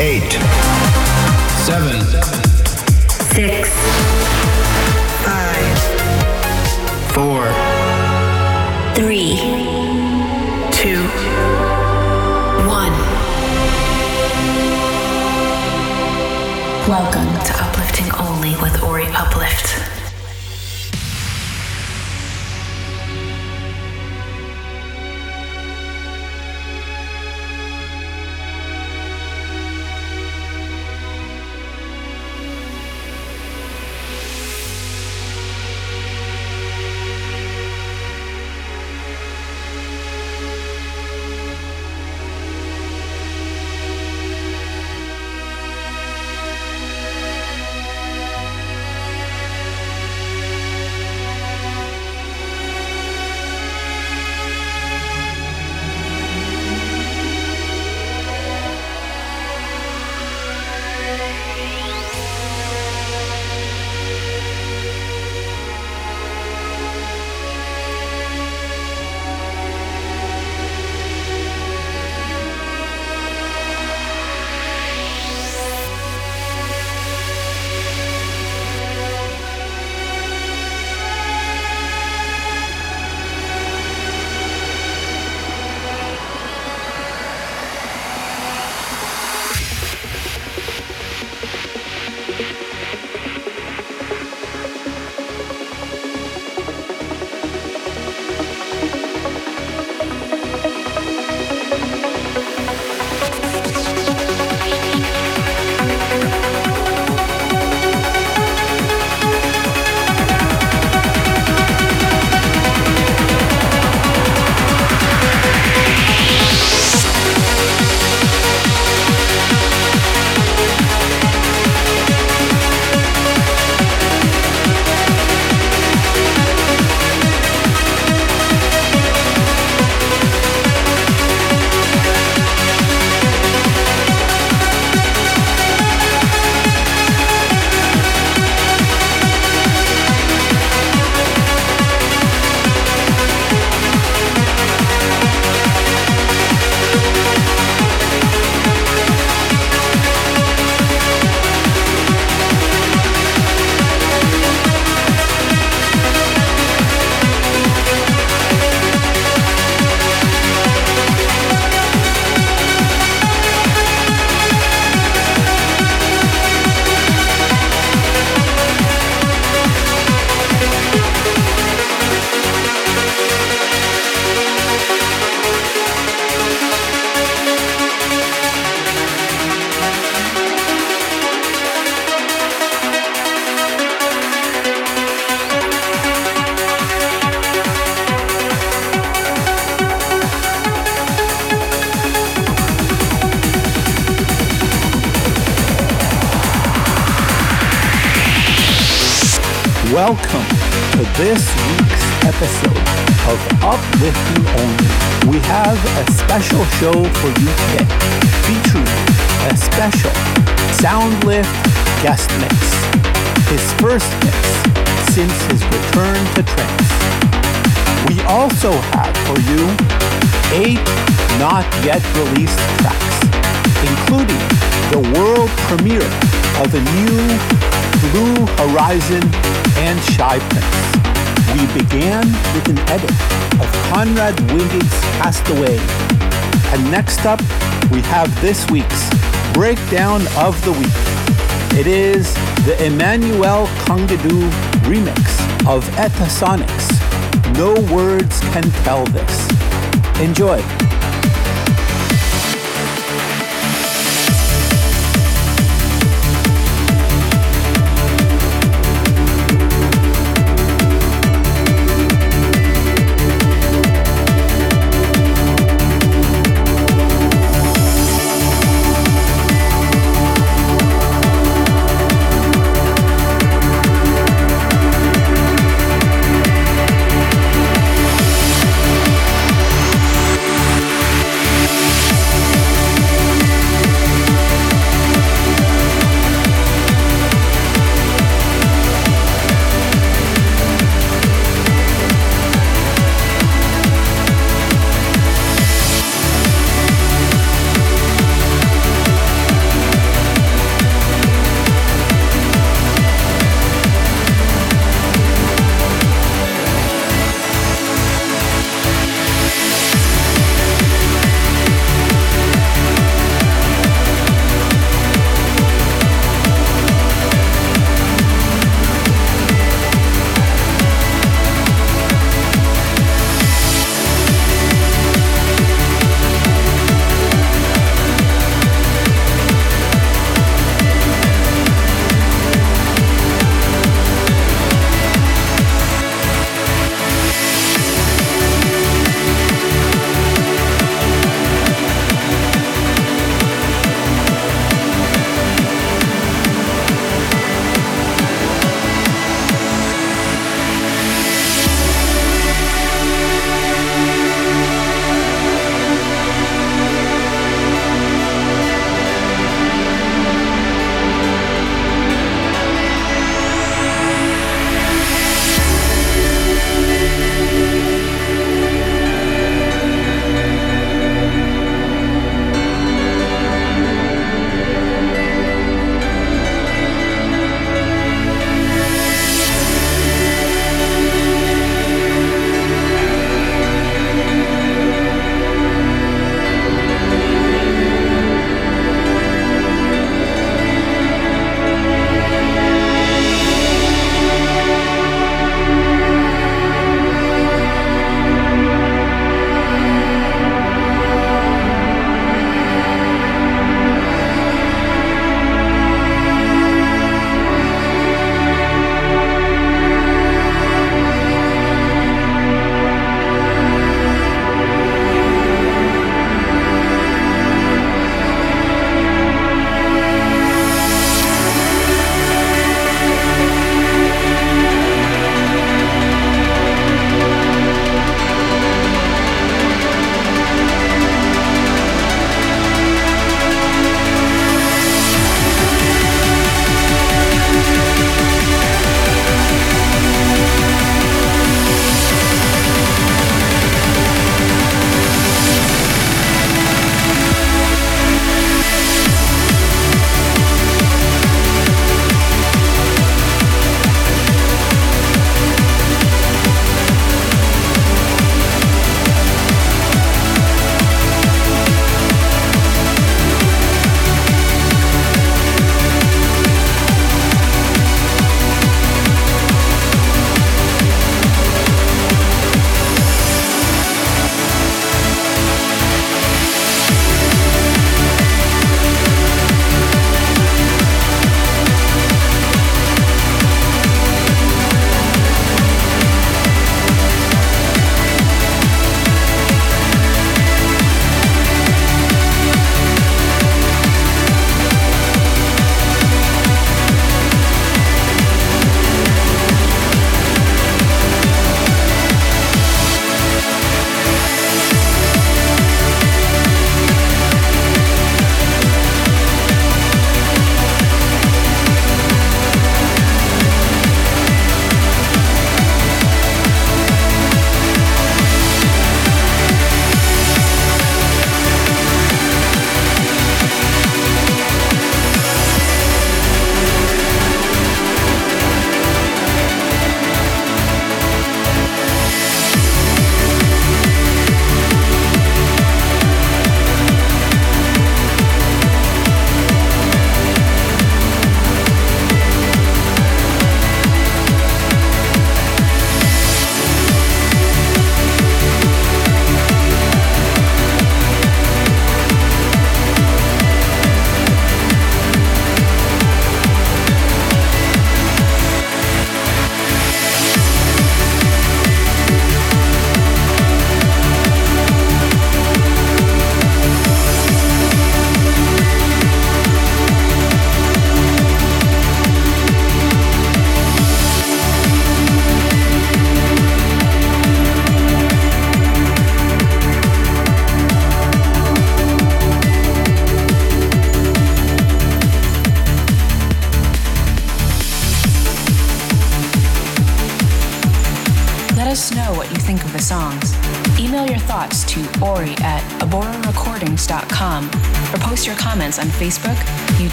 eight, seven, six, five, four, three, two, one. Welcome to Uplifting Only with Ori Uplift. First mix since his return to trance. We also have for you eight not yet released tracks, including the world premiere of the new Blue Horizon and Shy Prince. We began with an edit of Conrad Wingig's Castaway. And next up, we have this week's Breakdown of the Week. It is the Emanuele Congeddu remix of Etasonics. No words can tell this. Enjoy.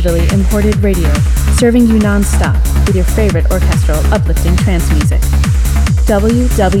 Digitally imported radio, serving you non-stop with your favorite orchestral uplifting trance music. www.di.fm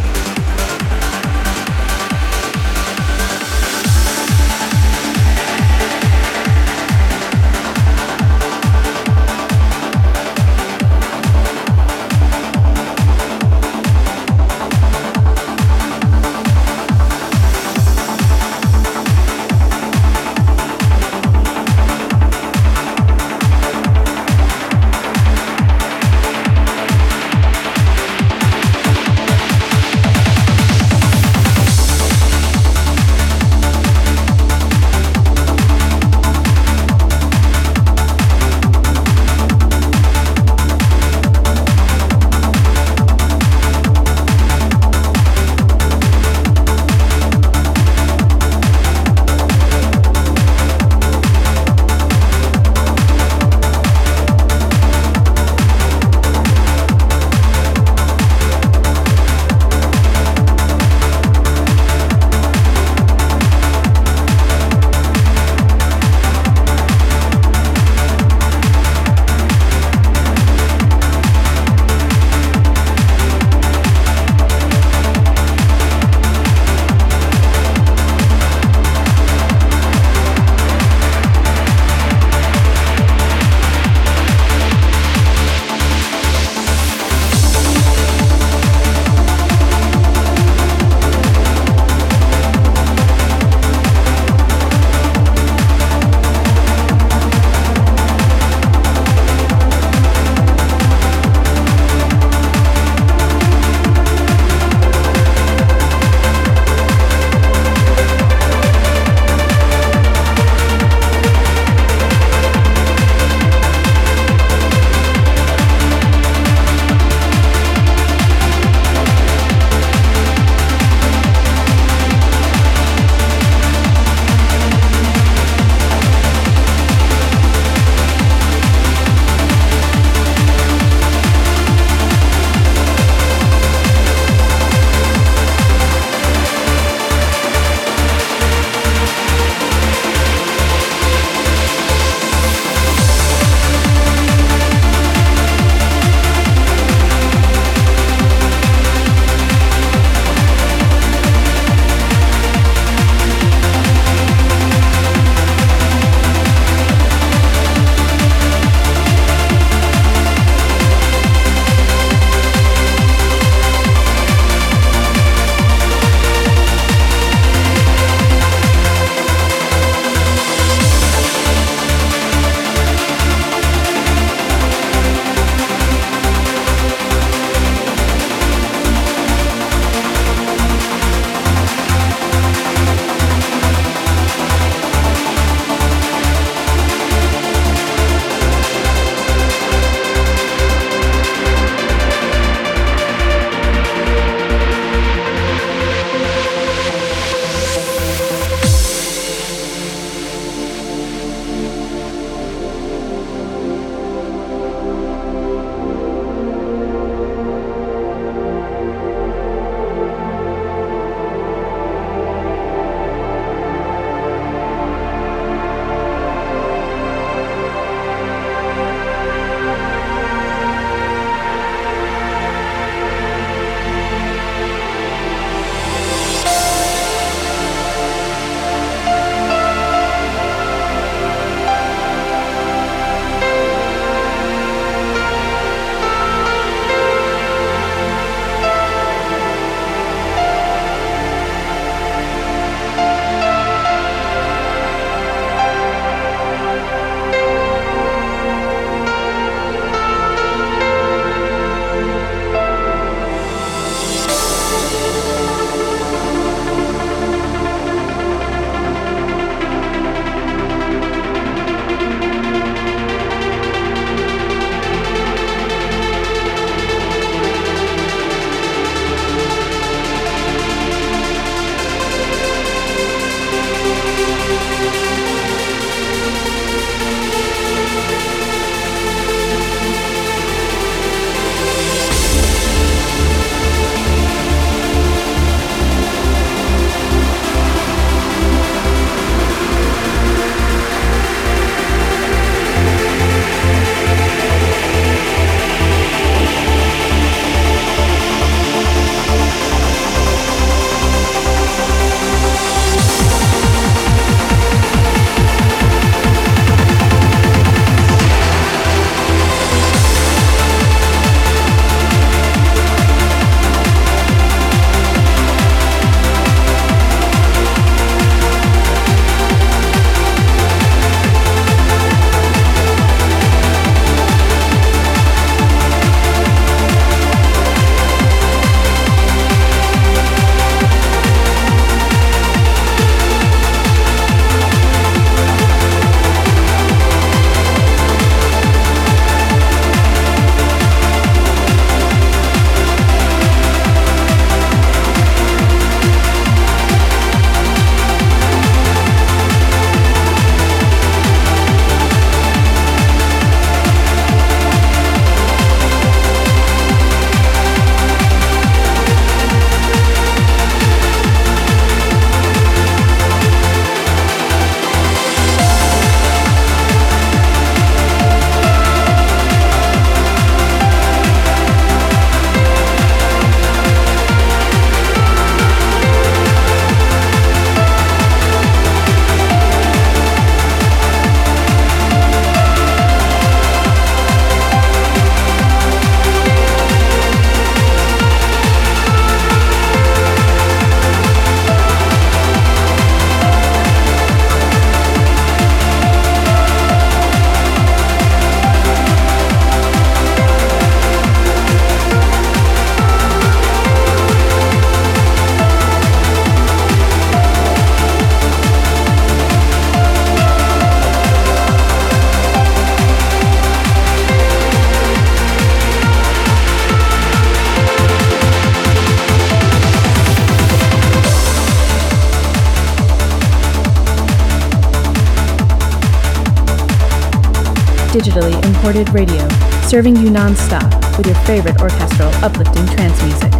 Radio, serving you non-stop with your favorite orchestral uplifting trance music.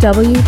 www.di.fm.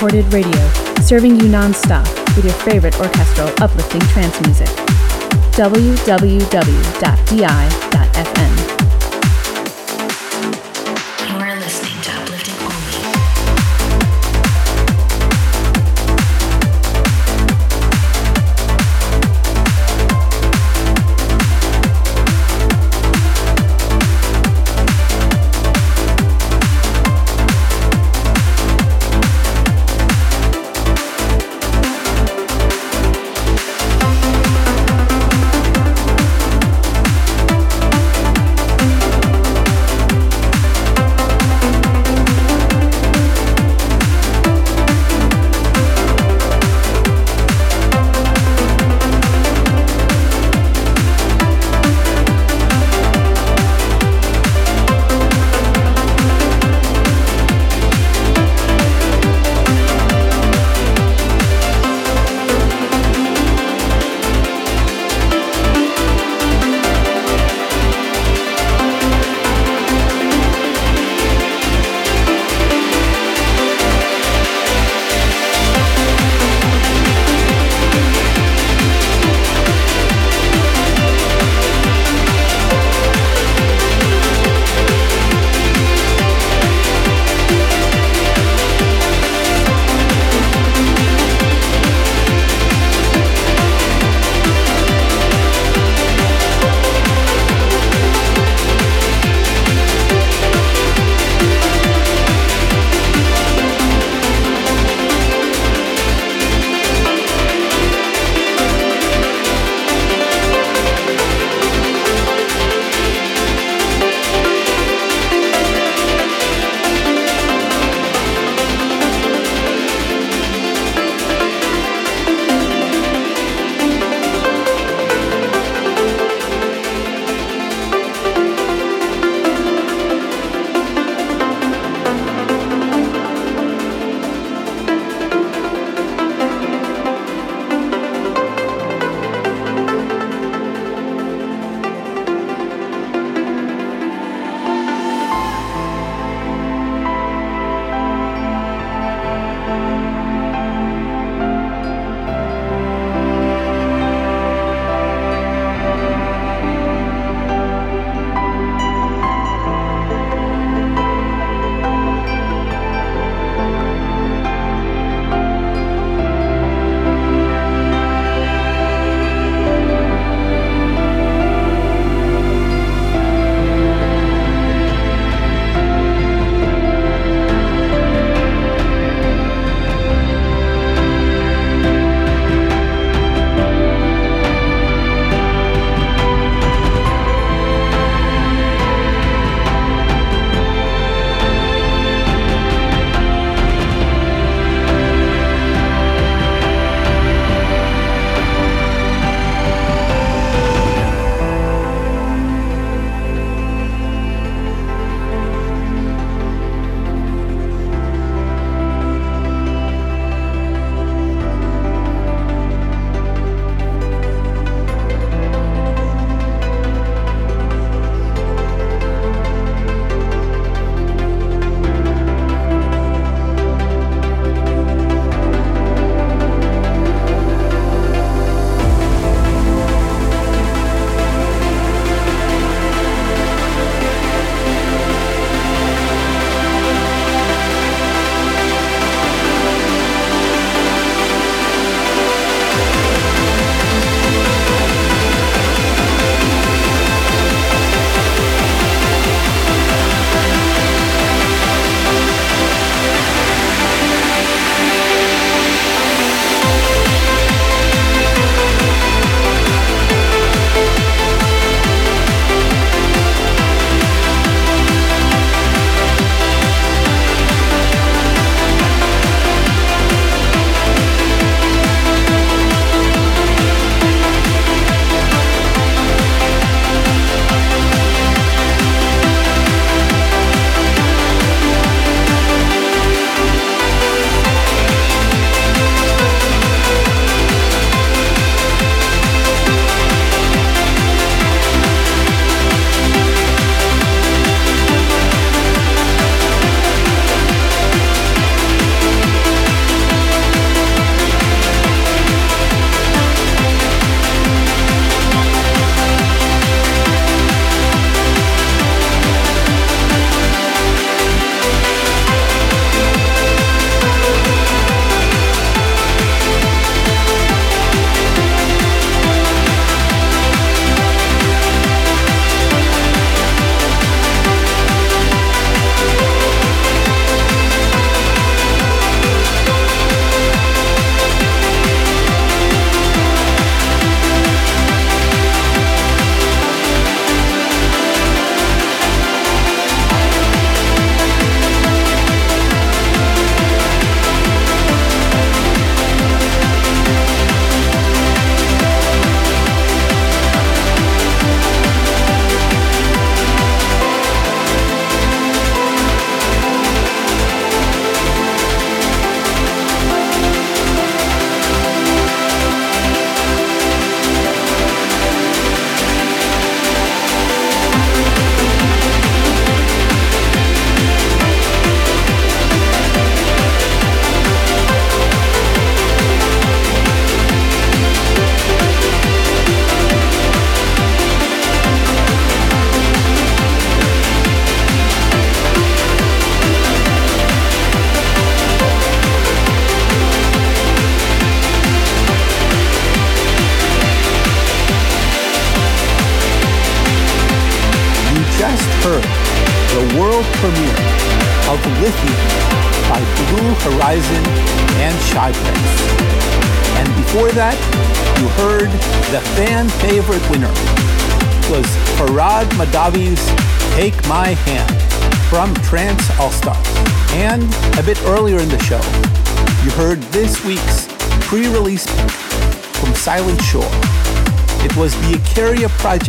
Imported radio, serving you non-stop with your favorite orchestral uplifting trance music. www.di.fm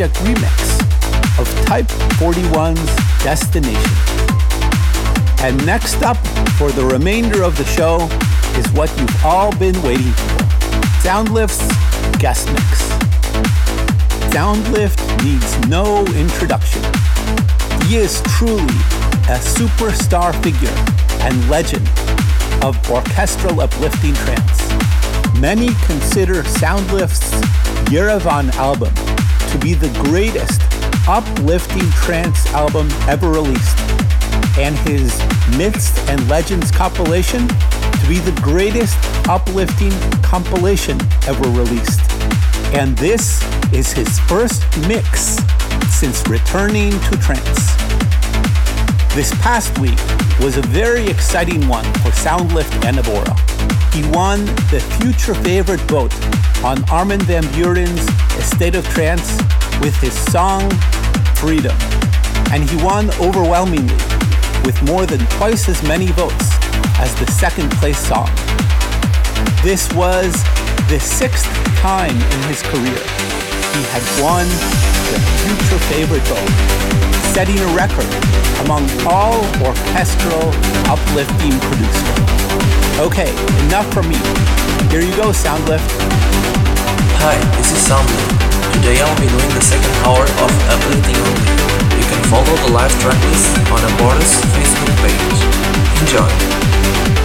Project remix of Type 41's Destination. And next up for the remainder of the show is what you've all been waiting for. Soundlift's guest mix. Soundlift needs no introduction. He is truly a superstar figure and legend of orchestral uplifting trance. Many consider Soundlift's Yerevan album be the greatest uplifting trance album ever released, and his Myths and Legends compilation to be the greatest uplifting compilation ever released. And this is his first mix since returning to trance. This past week was a very exciting one for Soundlift and Abora. He won the future favorite vote on Armin van Buuren's A State of Trance with his song Freedom. And he won overwhelmingly with more than twice as many votes as the second place song. This was the sixth time in his career he had won the future favorite vote setting a record among all orchestral uplifting producers. Okay, enough from me. Here you go, Soundlift. Hi, this is Soundlift. Today I'll be doing the second hour of Uplifting Only. You can follow the live tracklist on Abora's Facebook page. Enjoy!